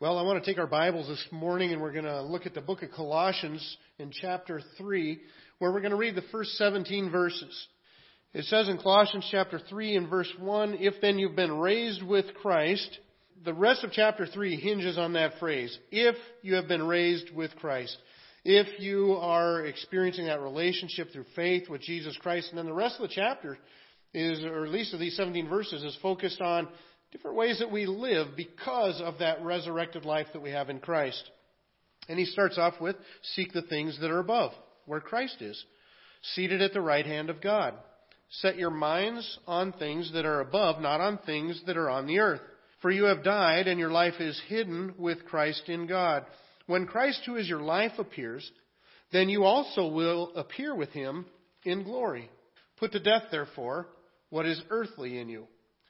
Well, I want to take our Bibles this morning and we're going to look at the book of Colossians in chapter 3, where we're going to read the first 17 verses. It says in Colossians chapter 3 and verse 1, If then you've been raised with Christ, the rest of chapter 3 hinges on that phrase, if you have been raised with Christ. If you are experiencing that relationship through faith with Jesus Christ, and then the rest of the chapter is, or at least of these 17 verses, is focused on different ways that we live because of that resurrected life that we have in Christ. And he starts off with, seek the things that are above, where Christ is, seated at the right hand of God. Set your minds on things that are above, not on things that are on the earth. For you have died, and your life is hidden with Christ in God. When Christ, who is your life, appears, then you also will appear with him in glory. Put to death, therefore, what is earthly in you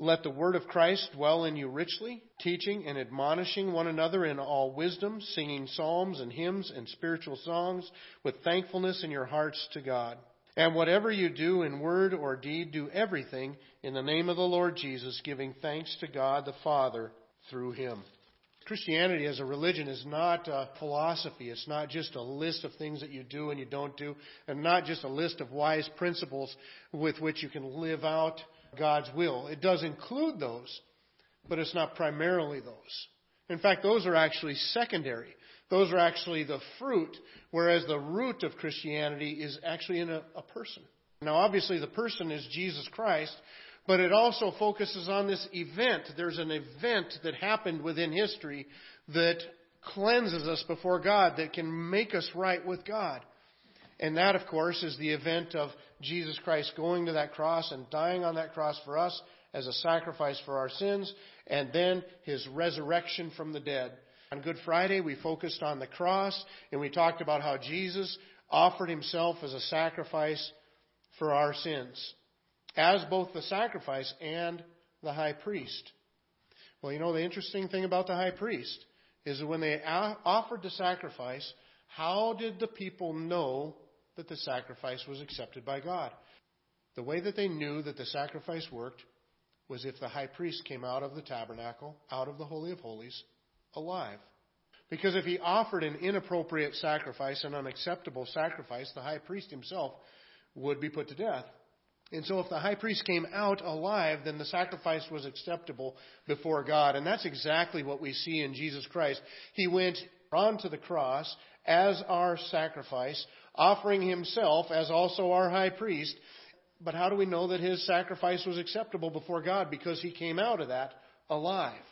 Let the word of Christ dwell in you richly, teaching and admonishing one another in all wisdom, singing psalms and hymns and spiritual songs with thankfulness in your hearts to God. And whatever you do in word or deed, do everything in the name of the Lord Jesus, giving thanks to God the Father through him. Christianity as a religion is not a philosophy. It's not just a list of things that you do and you don't do, and not just a list of wise principles with which you can live out God's will. It does include those, but it's not primarily those. In fact, those are actually secondary. Those are actually the fruit, whereas the root of Christianity is actually in a, a person. Now, obviously, the person is Jesus Christ, but it also focuses on this event. There's an event that happened within history that cleanses us before God, that can make us right with God. And that, of course, is the event of Jesus Christ going to that cross and dying on that cross for us as a sacrifice for our sins, and then his resurrection from the dead. On Good Friday, we focused on the cross, and we talked about how Jesus offered himself as a sacrifice for our sins, as both the sacrifice and the high priest. Well, you know, the interesting thing about the high priest is that when they offered the sacrifice, how did the people know that the sacrifice was accepted by God. The way that they knew that the sacrifice worked was if the high priest came out of the tabernacle, out of the Holy of Holies, alive. Because if he offered an inappropriate sacrifice, an unacceptable sacrifice, the high priest himself would be put to death. And so if the high priest came out alive, then the sacrifice was acceptable before God. And that's exactly what we see in Jesus Christ. He went onto the cross as our sacrifice, offering himself as also our high priest. But how do we know that his sacrifice was acceptable before God? Because he came out of that alive.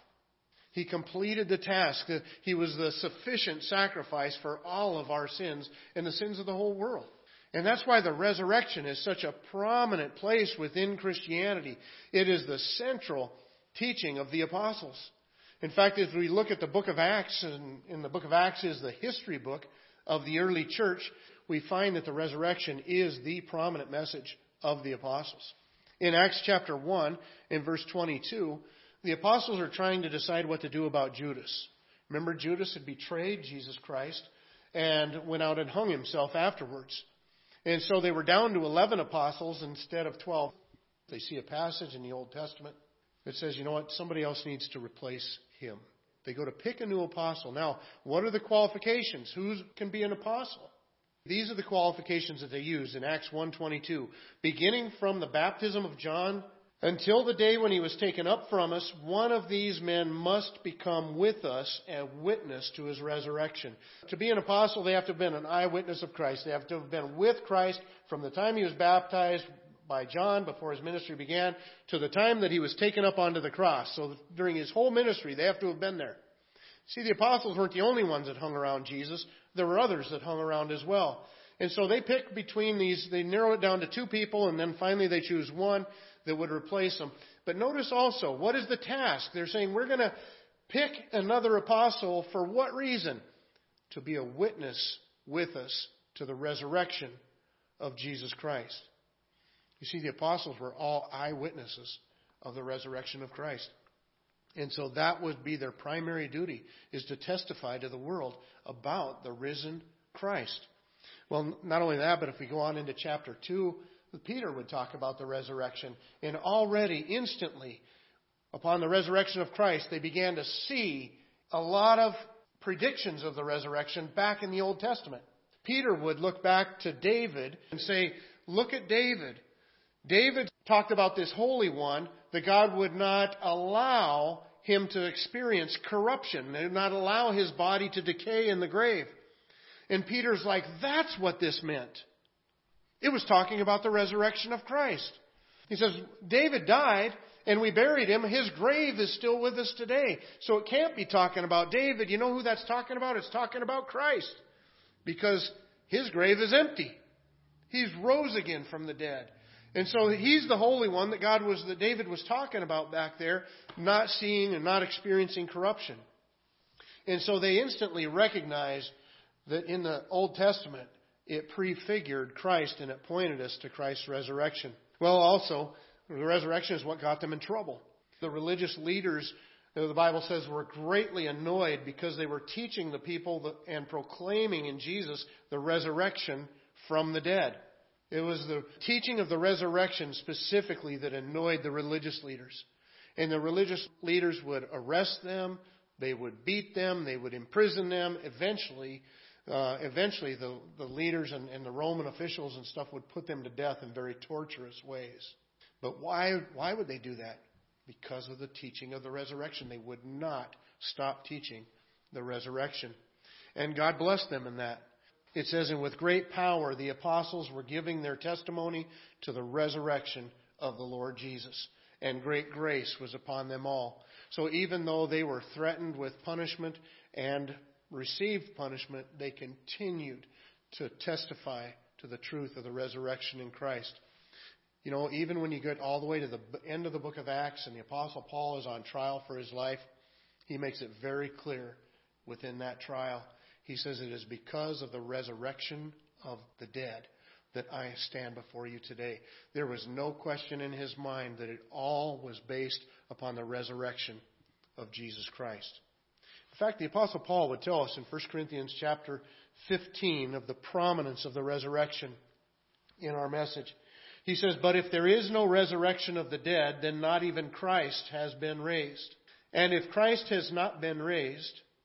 He completed the task. He was the sufficient sacrifice for all of our sins and the sins of the whole world. And that's why the resurrection is such a prominent place within Christianity. It is the central teaching of the apostles. In fact, as we look at the book of Acts, and in the book of Acts is the history book of the early church, we find that the resurrection is the prominent message of the apostles. In Acts chapter 1, in verse 22, the apostles are trying to decide what to do about Judas. Remember, Judas had betrayed Jesus Christ and went out and hung himself afterwards. And so they were down to 11 apostles instead of 12. They see a passage in the Old Testament that says, you know what, somebody else needs to replace him. They go to pick a new apostle. Now, what are the qualifications? Who can be an apostle? These are the qualifications that they use in Acts 1:22. Beginning from the baptism of John until the day when he was taken up from us, one of these men must become with us a witness to his resurrection. To be an apostle, they have to have been an eyewitness of Christ. They have to have been with Christ from the time he was baptized by John before his ministry began to the time that he was taken up onto the cross. So during his whole ministry, they have to have been there. See, the apostles weren't the only ones that hung around Jesus. There were others that hung around as well. And so they pick between these, they narrow it down to two people, and then finally they choose one that would replace them. But notice also, what is the task? They're saying we're going to pick another apostle for what reason? To be a witness with us to the resurrection of Jesus Christ. You see, the apostles were all eyewitnesses of the resurrection of Christ. And so that would be their primary duty, is to testify to the world about the risen Christ. Well, not only that, but if we go on into chapter 2, Peter would talk about the resurrection. And already, instantly, upon the resurrection of Christ, they began to see a lot of predictions of the resurrection back in the Old Testament. Peter would look back to David and say, Look at David. David talked about this Holy One that God would not allow him to experience corruption, and not allow his body to decay in the grave. And Peter's like, That's what this meant. It was talking about the resurrection of Christ. He says, David died and we buried him. His grave is still with us today. So it can't be talking about David. You know who that's talking about? It's talking about Christ. Because his grave is empty. He's rose again from the dead. And so he's the holy one that God was, that David was talking about back there, not seeing and not experiencing corruption. And so they instantly recognized that in the Old Testament, it prefigured Christ and it pointed us to Christ's resurrection. Well, also, the resurrection is what got them in trouble. The religious leaders, the Bible says, were greatly annoyed because they were teaching the people and proclaiming in Jesus the resurrection from the dead. It was the teaching of the resurrection specifically that annoyed the religious leaders. And the religious leaders would arrest them, they would beat them, they would imprison them. Eventually, uh, eventually the, the leaders and, and the Roman officials and stuff would put them to death in very torturous ways. But why, why would they do that? Because of the teaching of the resurrection. They would not stop teaching the resurrection. And God blessed them in that. It says, and with great power the apostles were giving their testimony to the resurrection of the Lord Jesus. And great grace was upon them all. So even though they were threatened with punishment and received punishment, they continued to testify to the truth of the resurrection in Christ. You know, even when you get all the way to the end of the book of Acts and the Apostle Paul is on trial for his life, he makes it very clear within that trial. He says, It is because of the resurrection of the dead that I stand before you today. There was no question in his mind that it all was based upon the resurrection of Jesus Christ. In fact, the apostle Paul would tell us in 1 Corinthians chapter 15 of the prominence of the resurrection in our message. He says, But if there is no resurrection of the dead, then not even Christ has been raised. And if Christ has not been raised,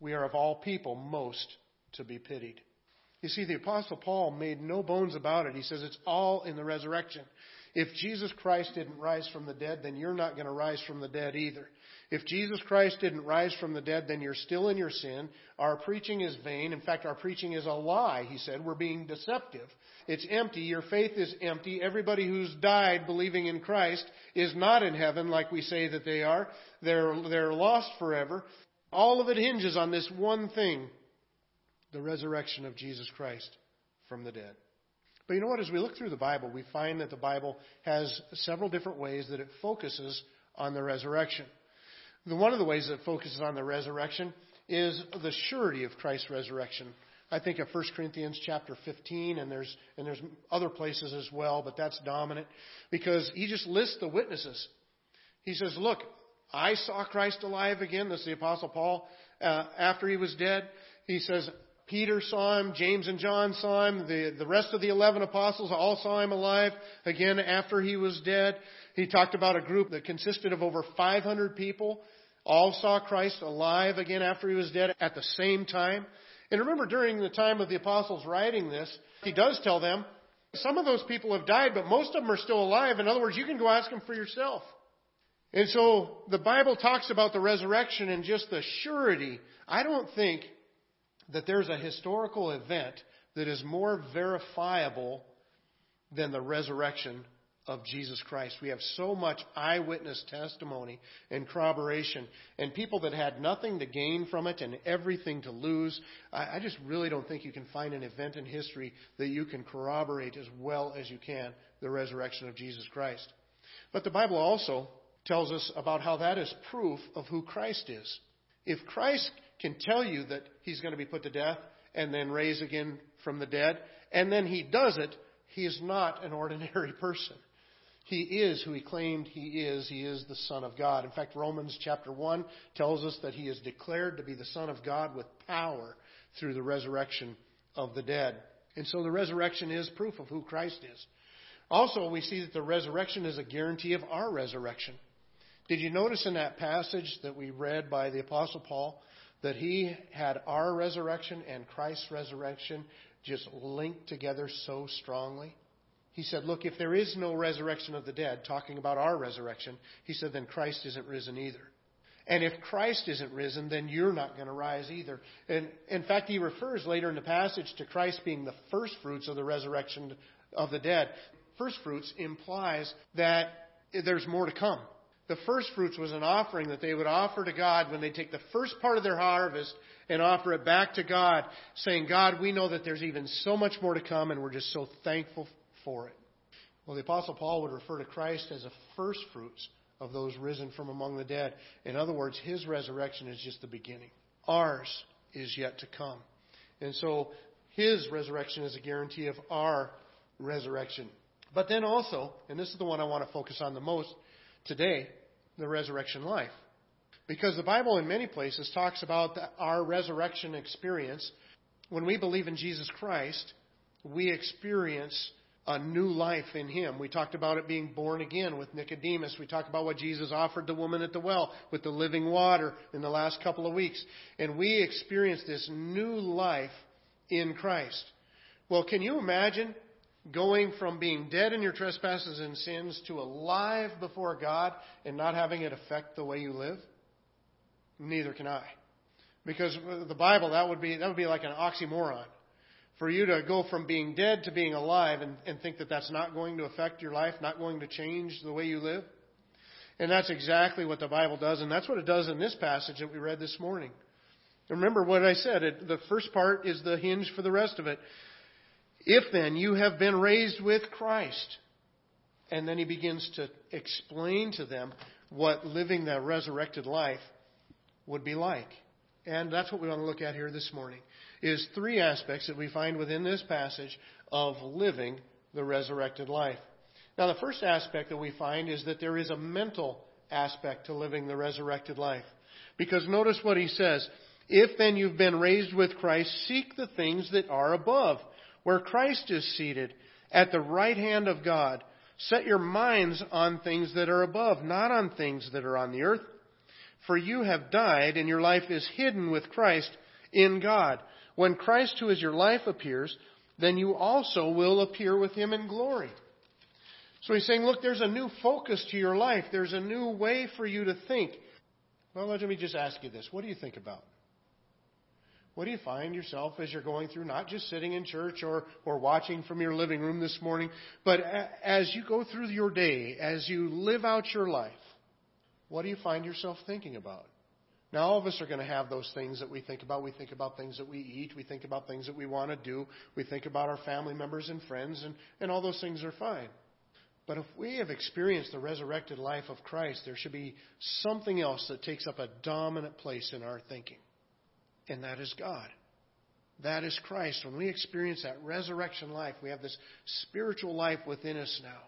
we are of all people most to be pitied. You see, the Apostle Paul made no bones about it. He says it's all in the resurrection. If Jesus Christ didn't rise from the dead, then you're not going to rise from the dead either. If Jesus Christ didn't rise from the dead, then you're still in your sin. Our preaching is vain. In fact, our preaching is a lie, he said. We're being deceptive. It's empty. Your faith is empty. Everybody who's died believing in Christ is not in heaven like we say that they are. They're, they're lost forever. All of it hinges on this one thing the resurrection of Jesus Christ from the dead. But you know what? As we look through the Bible, we find that the Bible has several different ways that it focuses on the resurrection. the, one of the ways that it focuses on the resurrection is the surety of Christ's resurrection. I think of 1 Corinthians chapter 15, and there's, and there's other places as well, but that's dominant because he just lists the witnesses. He says, Look, I saw Christ alive again. This is the Apostle Paul uh, after he was dead. He says, Peter saw him, James and John saw him, the, the rest of the 11 apostles all saw him alive again after he was dead. He talked about a group that consisted of over 500 people, all saw Christ alive again after he was dead at the same time. And remember, during the time of the apostles writing this, he does tell them, some of those people have died, but most of them are still alive. In other words, you can go ask them for yourself. And so the Bible talks about the resurrection and just the surety. I don't think that there's a historical event that is more verifiable than the resurrection of Jesus Christ. We have so much eyewitness testimony and corroboration, and people that had nothing to gain from it and everything to lose. I, just really don't think you can find an event in history that you can corroborate as well as you can the resurrection of Jesus Christ. But the Bible also tells us about how that is proof of who Christ is. If Christ can tell you that he's going to be put to death and then raise again from the dead, and then he does it, he is not an ordinary person. He is who he claimed he is. He is the Son of God. In fact, Romans chapter 1 tells us that he is declared to be the Son of God with power through the resurrection of the dead. And so the resurrection is proof of who Christ is. Also, we see that the resurrection is a guarantee of our resurrection. Did you notice in that passage that we read by the Apostle Paul that he had our resurrection and Christ's resurrection just linked together so strongly? He said, Look, if there is no resurrection of the dead, talking about our resurrection, he said, then Christ isn't risen either. And if Christ isn't risen, then you're not going to rise either. And in fact, he refers later in the passage to Christ being the first fruits of the resurrection of the dead. First fruits implies that there's more to come the first fruits was an offering that they would offer to God when they take the first part of their harvest and offer it back to God, saying, God, we know that there's even so much more to come, and we're just so thankful for it. Well, the Apostle Paul would refer to Christ as a first fruits of those risen from among the dead. In other words, his resurrection is just the beginning. Ours is yet to come. And so his resurrection is a guarantee of our resurrection. But then also, and this is the one I want to focus on the most today, the resurrection life. Because the Bible, in many places, talks about our resurrection experience. When we believe in Jesus Christ, we experience a new life in Him. We talked about it being born again with Nicodemus. We talked about what Jesus offered the woman at the well with the living water in the last couple of weeks. And we experience this new life in Christ. Well, can you imagine going from being dead in your trespasses and sins to alive before God and not having it affect the way you live? Neither can I. Because the Bible, that would be, that would be like an oxymoron. For you to go from being dead to being alive and, and think that that's not going to affect your life, not going to change the way you live. And that's exactly what the Bible does, and that's what it does in this passage that we read this morning. Remember what I said. It, the first part is the hinge for the rest of it. If then you have been raised with Christ, and then he begins to explain to them what living that resurrected life would be like. And that's what we want to look at here this morning is three aspects that we find within this passage of living the resurrected life. Now the first aspect that we find is that there is a mental aspect to living the resurrected life. Because notice what he says, if then you've been raised with Christ, seek the things that are above where Christ is seated at the right hand of God. Set your minds on things that are above, not on things that are on the earth. For you have died, and your life is hidden with Christ in God. When Christ, who is your life, appears, then you also will appear with him in glory. So he's saying, look, there's a new focus to your life. There's a new way for you to think. Well, let me just ask you this. What do you think about? What do you find yourself as you're going through, not just sitting in church or, or watching from your living room this morning, but as you go through your day, as you live out your life, what do you find yourself thinking about? Now, all of us are going to have those things that we think about. We think about things that we eat. We think about things that we want to do. We think about our family members and friends, and, and all those things are fine. But if we have experienced the resurrected life of Christ, there should be something else that takes up a dominant place in our thinking, and that is God. That is Christ. When we experience that resurrection life, we have this spiritual life within us now.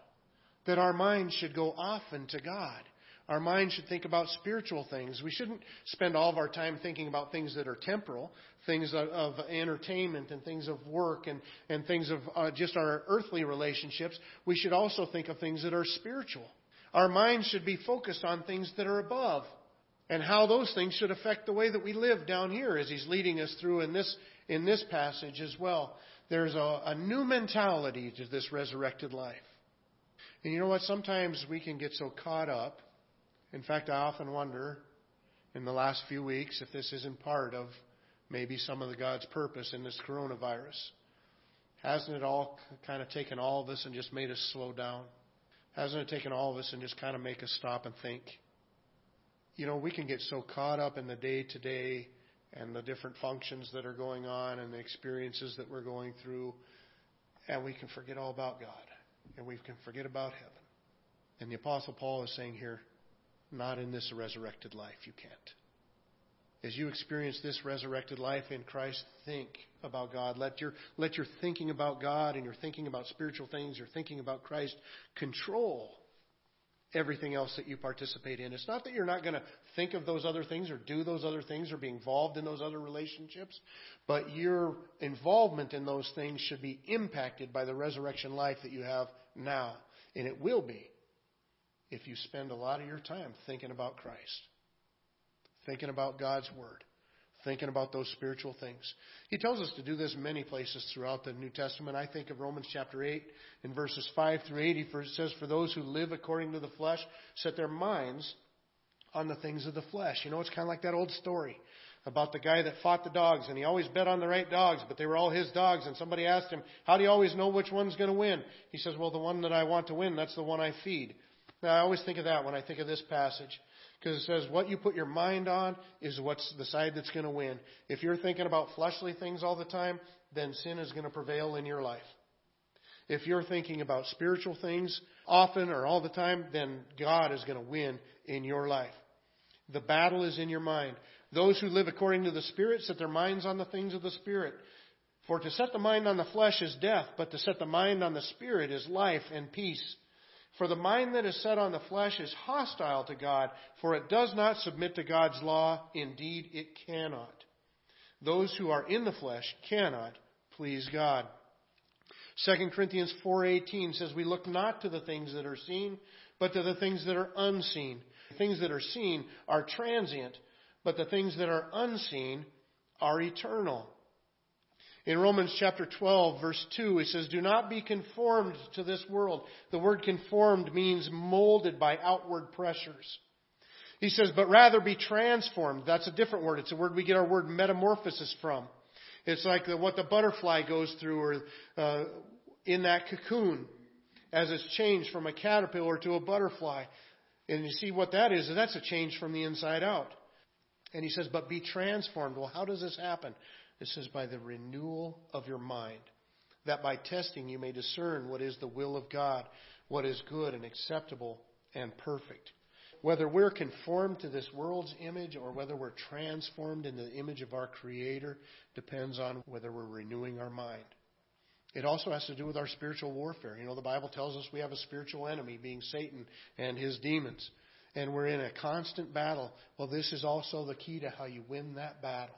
That our mind should go often to God. Our mind should think about spiritual things. We shouldn't spend all of our time thinking about things that are temporal, things of, entertainment and things of work and, and things of uh, just our earthly relationships. We should also think of things that are spiritual. Our mind should be focused on things that are above and how those things should affect the way that we live down here as he's leading us through in this in this passage as well. There's a, a new mentality to this resurrected life. And you know what? Sometimes we can get so caught up. In fact, I often wonder in the last few weeks if this isn't part of maybe some of the God's purpose in this coronavirus. Hasn't it all kind of taken all of us and just made us slow down? Hasn't it taken all of us and just kind of make us stop and think? You know, we can get so caught up in the day to day and the different functions that are going on and the experiences that we're going through, and we can forget all about God and we can forget about heaven. And the Apostle Paul is saying here, not in this resurrected life, you can't. As you experience this resurrected life in Christ, think about God. Let your, let your thinking about God and your thinking about spiritual things, your thinking about Christ control everything else that you participate in. It's not that you're not going to think of those other things or do those other things or be involved in those other relationships, but your involvement in those things should be impacted by the resurrection life that you have now. And it will be if you spend a lot of your time thinking about Christ, thinking about God's Word, thinking about those spiritual things. He tells us to do this many places throughout the New Testament. I think of Romans chapter 8 in verses 5 through 8. It says, For those who live according to the flesh set their minds on the things of the flesh. You know, it's kind of like that old story about the guy that fought the dogs, and he always bet on the right dogs, but they were all his dogs. And somebody asked him, How do you always know which one's going to win? He says, Well, the one that I want to win, that's the one I feed. Now, I always think of that when I think of this passage. Because it says what you put your mind on is what's the side that's going to win. If you're thinking about fleshly things all the time, then sin is going to prevail in your life. If you're thinking about spiritual things often or all the time, then God is going to win in your life. The battle is in your mind. Those who live according to the Spirit set their minds on the things of the Spirit. For to set the mind on the flesh is death, but to set the mind on the Spirit is life and peace. For the mind that is set on the flesh is hostile to God, for it does not submit to God's law. Indeed, it cannot. Those who are in the flesh cannot please God. 2 Corinthians 4:18 says we look not to the things that are seen, but to the things that are unseen. The things that are seen are transient, but the things that are unseen are eternal. In Romans chapter 12, verse 2, he says, Do not be conformed to this world. The word conformed means molded by outward pressures. He says, but rather be transformed. That's a different word. It's a word we get our word metamorphosis from. It's like the, what the butterfly goes through or uh, in that cocoon as it's changed from a caterpillar to a butterfly. And you see what that is, that's a change from the inside out. And he says, but be transformed. Well, how does this happen? It says, by the renewal of your mind, that by testing you may discern what is the will of God, what is good and acceptable and perfect. Whether we're conformed to this world's image or whether we're transformed in the image of our Creator depends on whether we're renewing our mind. It also has to do with our spiritual warfare. You know, the Bible tells us we have a spiritual enemy, being Satan and his demons. And we're in a constant battle. Well, this is also the key to how you win that battle.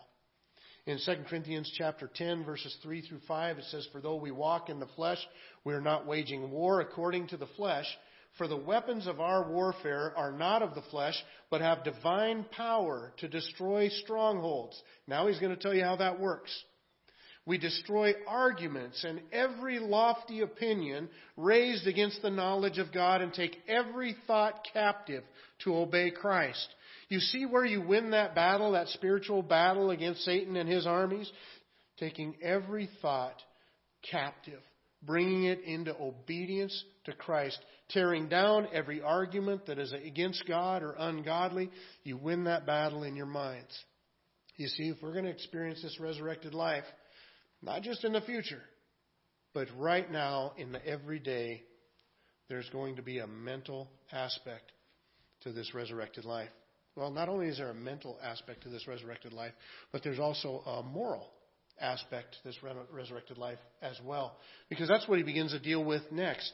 In 2 Corinthians chapter 10 verses 3 through 5 it says for though we walk in the flesh we are not waging war according to the flesh for the weapons of our warfare are not of the flesh but have divine power to destroy strongholds. Now he's going to tell you how that works. We destroy arguments and every lofty opinion raised against the knowledge of God and take every thought captive to obey Christ. You see where you win that battle, that spiritual battle against Satan and his armies? Taking every thought captive, bringing it into obedience to Christ, tearing down every argument that is against God or ungodly. You win that battle in your minds. You see, if we're going to experience this resurrected life, not just in the future, but right now in the everyday, there's going to be a mental aspect to this resurrected life. Well, not only is there a mental aspect to this resurrected life, but there's also a moral aspect to this resurrected life as well. Because that's what he begins to deal with next.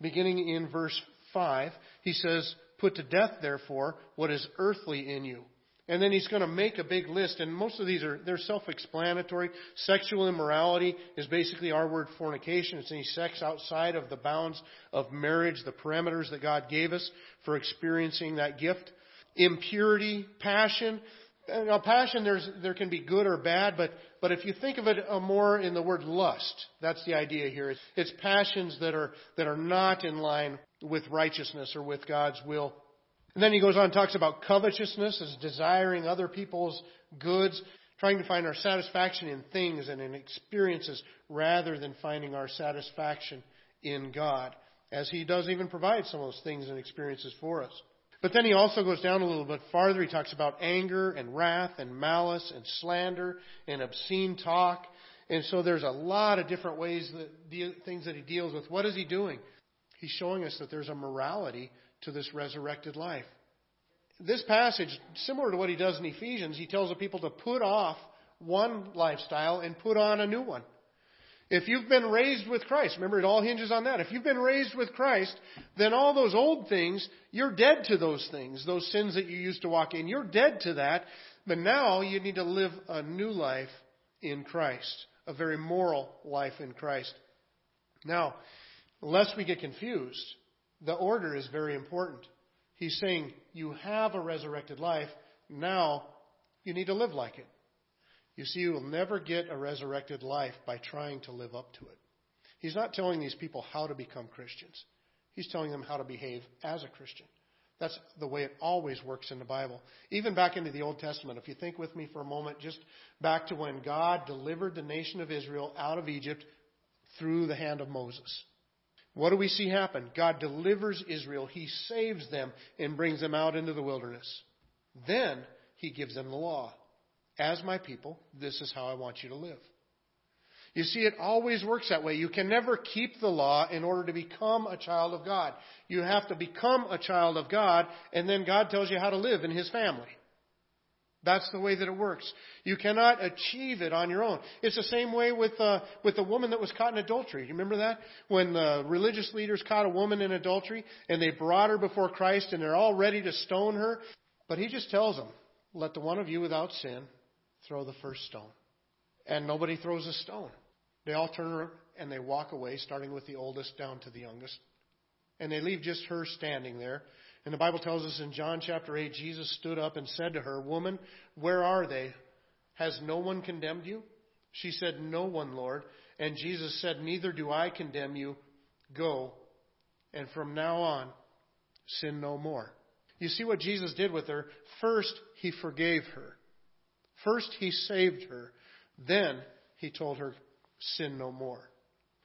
Beginning in verse 5, he says, Put to death, therefore, what is earthly in you. And then he's going to make a big list, and most of these are they're self-explanatory. Sexual immorality is basically our word fornication. It's any sex outside of the bounds of marriage, the parameters that God gave us for experiencing that gift. Impurity, passion. Now, passion, there's, there can be good or bad, but, but if you think of it uh, more in the word lust, that's the idea here. It's, it's passions that are, that are not in line with righteousness or with God's will. And then he goes on and talks about covetousness as desiring other people's goods, trying to find our satisfaction in things and in experiences rather than finding our satisfaction in God, as he does even provide some of those things and experiences for us. But then he also goes down a little bit farther. He talks about anger and wrath and malice and slander and obscene talk. And so there's a lot of different ways that the things that he deals with. What is he doing? He's showing us that there's a morality to this resurrected life. This passage, similar to what he does in Ephesians, he tells the people to put off one lifestyle and put on a new one. If you've been raised with Christ, remember it all hinges on that. If you've been raised with Christ, then all those old things, you're dead to those things, those sins that you used to walk in. You're dead to that. But now you need to live a new life in Christ, a very moral life in Christ. Now, lest we get confused, the order is very important. He's saying, You have a resurrected life. Now you need to live like it. You see, you will never get a resurrected life by trying to live up to it. He's not telling these people how to become Christians, He's telling them how to behave as a Christian. That's the way it always works in the Bible. Even back into the Old Testament, if you think with me for a moment, just back to when God delivered the nation of Israel out of Egypt through the hand of Moses. What do we see happen? God delivers Israel. He saves them and brings them out into the wilderness. Then he gives them the law. As my people, this is how I want you to live. You see, it always works that way. You can never keep the law in order to become a child of God. You have to become a child of God, and then God tells you how to live in His family. That's the way that it works. You cannot achieve it on your own. It's the same way with uh, with the woman that was caught in adultery. You remember that when the religious leaders caught a woman in adultery and they brought her before Christ and they're all ready to stone her, but he just tells them, "Let the one of you without sin throw the first stone," and nobody throws a stone. They all turn and they walk away, starting with the oldest down to the youngest, and they leave just her standing there and the Bible tells us in John chapter 8, Jesus stood up and said to her, Woman, where are they? Has no one condemned you? She said, No one, Lord. And Jesus said, Neither do I condemn you. Go, and from now on, sin no more. You see what Jesus did with her? First, he forgave her. First, he saved her. Then, he told her, Sin no more.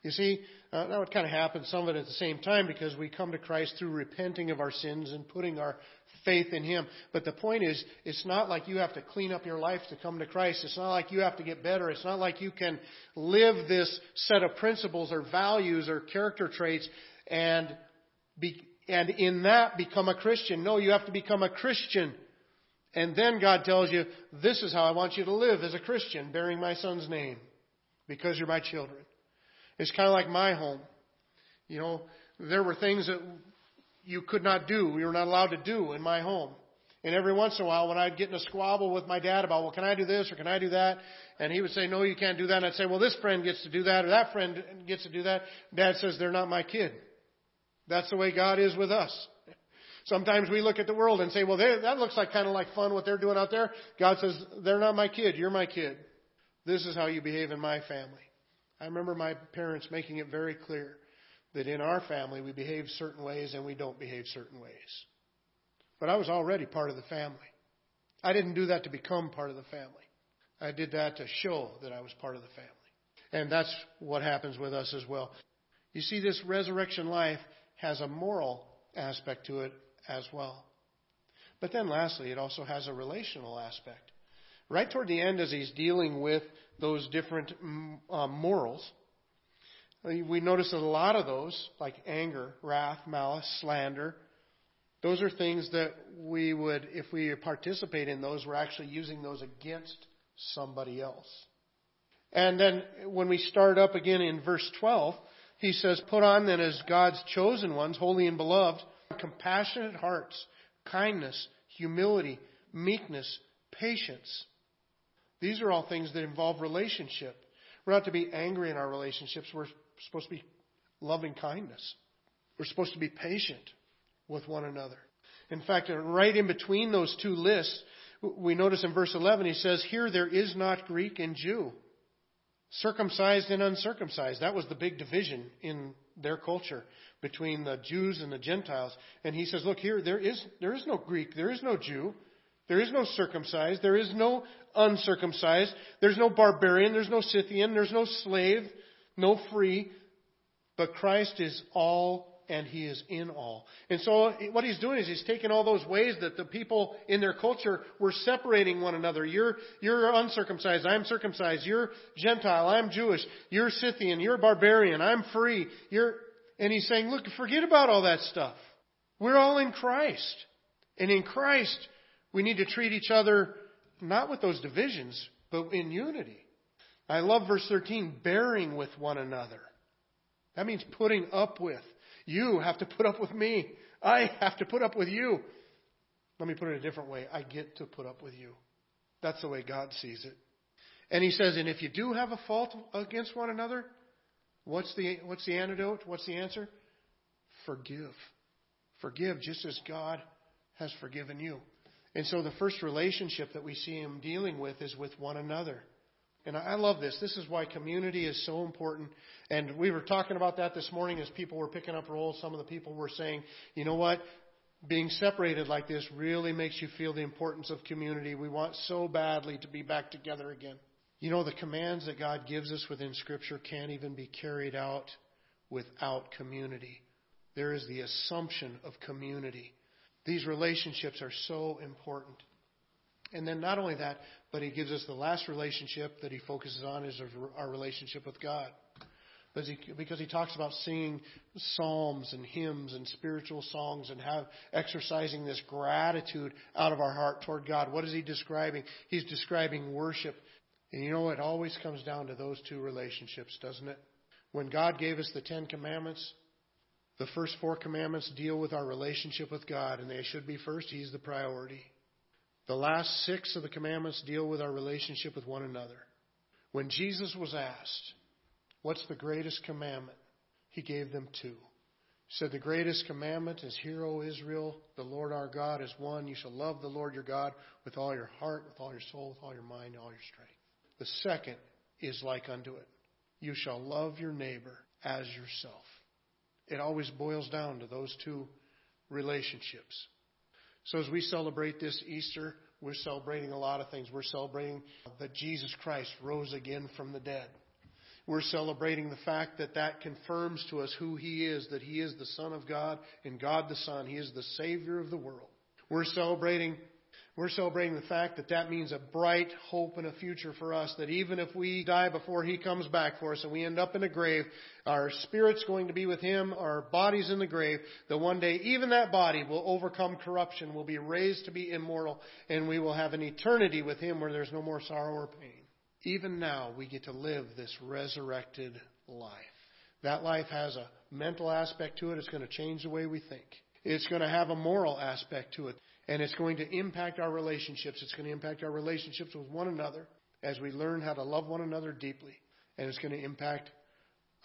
You see, uh, that would kind of happen some of it at the same time because we come to Christ through repenting of our sins and putting our faith in Him. But the point is, it's not like you have to clean up your life to come to Christ. It's not like you have to get better. It's not like you can live this set of principles or values or character traits and be, and in that become a Christian. No, you have to become a Christian. And then God tells you, this is how I want you to live as a Christian, bearing my son's name, because you're my children. It's kind of like my home. You know, there were things that you could not do, we were not allowed to do in my home. And every once in a while, when I'd get in a squabble with my dad about, well, can I do this or can I do that? And he would say, no, you can't do that. And I'd say, well, this friend gets to do that or that friend gets to do that. Dad says, they're not my kid. That's the way God is with us. Sometimes we look at the world and say, well, that looks like kind of like fun what they're doing out there. God says, they're not my kid. You're my kid. This is how you behave in my family. I remember my parents making it very clear that in our family we behave certain ways and we don't behave certain ways. But I was already part of the family. I didn't do that to become part of the family. I did that to show that I was part of the family. And that's what happens with us as well. You see, this resurrection life has a moral aspect to it as well. But then lastly, it also has a relational aspect. Right toward the end, as he's dealing with those different mm, uh, morals, We notice that a lot of those, like anger, wrath, malice, slander, those are things that we would, if we participate in those, we're actually using those against somebody else. And then when we start up again in verse 12, he says, Put on then as God's chosen ones, holy and beloved, compassionate hearts, kindness, humility, meekness, patience. These are all things that involve relationship. We're not to be angry in our relationships. We're supposed to be loving kindness. We're supposed to be patient with one another. In fact, right in between those two lists, we notice in verse 11, he says, Here there is not Greek and Jew, circumcised and uncircumcised. That was the big division in their culture between the Jews and the Gentiles. And he says, Look, here, there is, there is no Greek, there is no Jew, there is no circumcised, there is no uncircumcised, there's no barbarian, there's no Scythian, there's no slave, no free, but Christ is all and he is in all. And so what he's doing is he's taking all those ways that the people in their culture were separating one another. You're, you're uncircumcised, I'm circumcised. You're Gentile, I'm Jewish. You're Scythian, you're barbarian, I'm free. You're, and he's saying, look, forget about all that stuff. We're all in Christ. And in Christ, we need to treat each other not with those divisions, but in unity. I love verse 13, bearing with one another. That means putting up with. You have to put up with me. I have to put up with you. Let me put it a different way. I get to put up with you. That's the way God sees it. And he says, and if you do have a fault against one another, what's the, what's the antidote? What's the answer? Forgive. Forgive just as God has forgiven you. And so the first relationship that we see him dealing with is with one another. And I love this. This is why community is so important. And we were talking about that this morning as people were picking up roles. Some of the people were saying, you know what? Being separated like this really makes you feel the importance of community. We want so badly to be back together again. You know, the commands that God gives us within Scripture can't even be carried out without community. There is the assumption of community. These relationships are so important. And then not only that, but he gives us the last relationship that he focuses on is our relationship with God. Because he talks about singing psalms and hymns and spiritual songs and have exercising this gratitude out of our heart toward God. What is he describing? He's describing worship. And you know, it always comes down to those two relationships, doesn't it? When God gave us the Ten Commandments, the first four commandments deal with our relationship with God, and they should be first. He's the priority. The last six of the commandments deal with our relationship with one another. When Jesus was asked, What's the greatest commandment? He gave them two. He said, The greatest commandment is, Hear, O Israel, the Lord our God is one. You shall love the Lord your God with all your heart, with all your soul, with all your mind, and all your strength. The second is like unto it. You shall love your neighbor as yourself. It always boils down to those two relationships. So as we celebrate this Easter, we're celebrating a lot of things. We're celebrating that Jesus Christ rose again from the dead. We're celebrating the fact that that confirms to us who He is, that He is the Son of God and God the Son. He is the Savior of the world. We're celebrating we're celebrating the fact that that means a bright hope and a future for us. That even if we die before He comes back for us and we end up in a grave, our spirit's going to be with Him, our body's in the grave, that one day even that body will overcome corruption, will be raised to be immortal, and we will have an eternity with Him where there's no more sorrow or pain. Even now, we get to live this resurrected life. That life has a mental aspect to it. It's going to change the way we think. It's going to have a moral aspect to it. And it's going to impact our relationships. It's going to impact our relationships with one another as we learn how to love one another deeply. And it's going to impact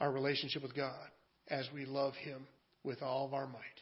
our relationship with God as we love Him with all of our might.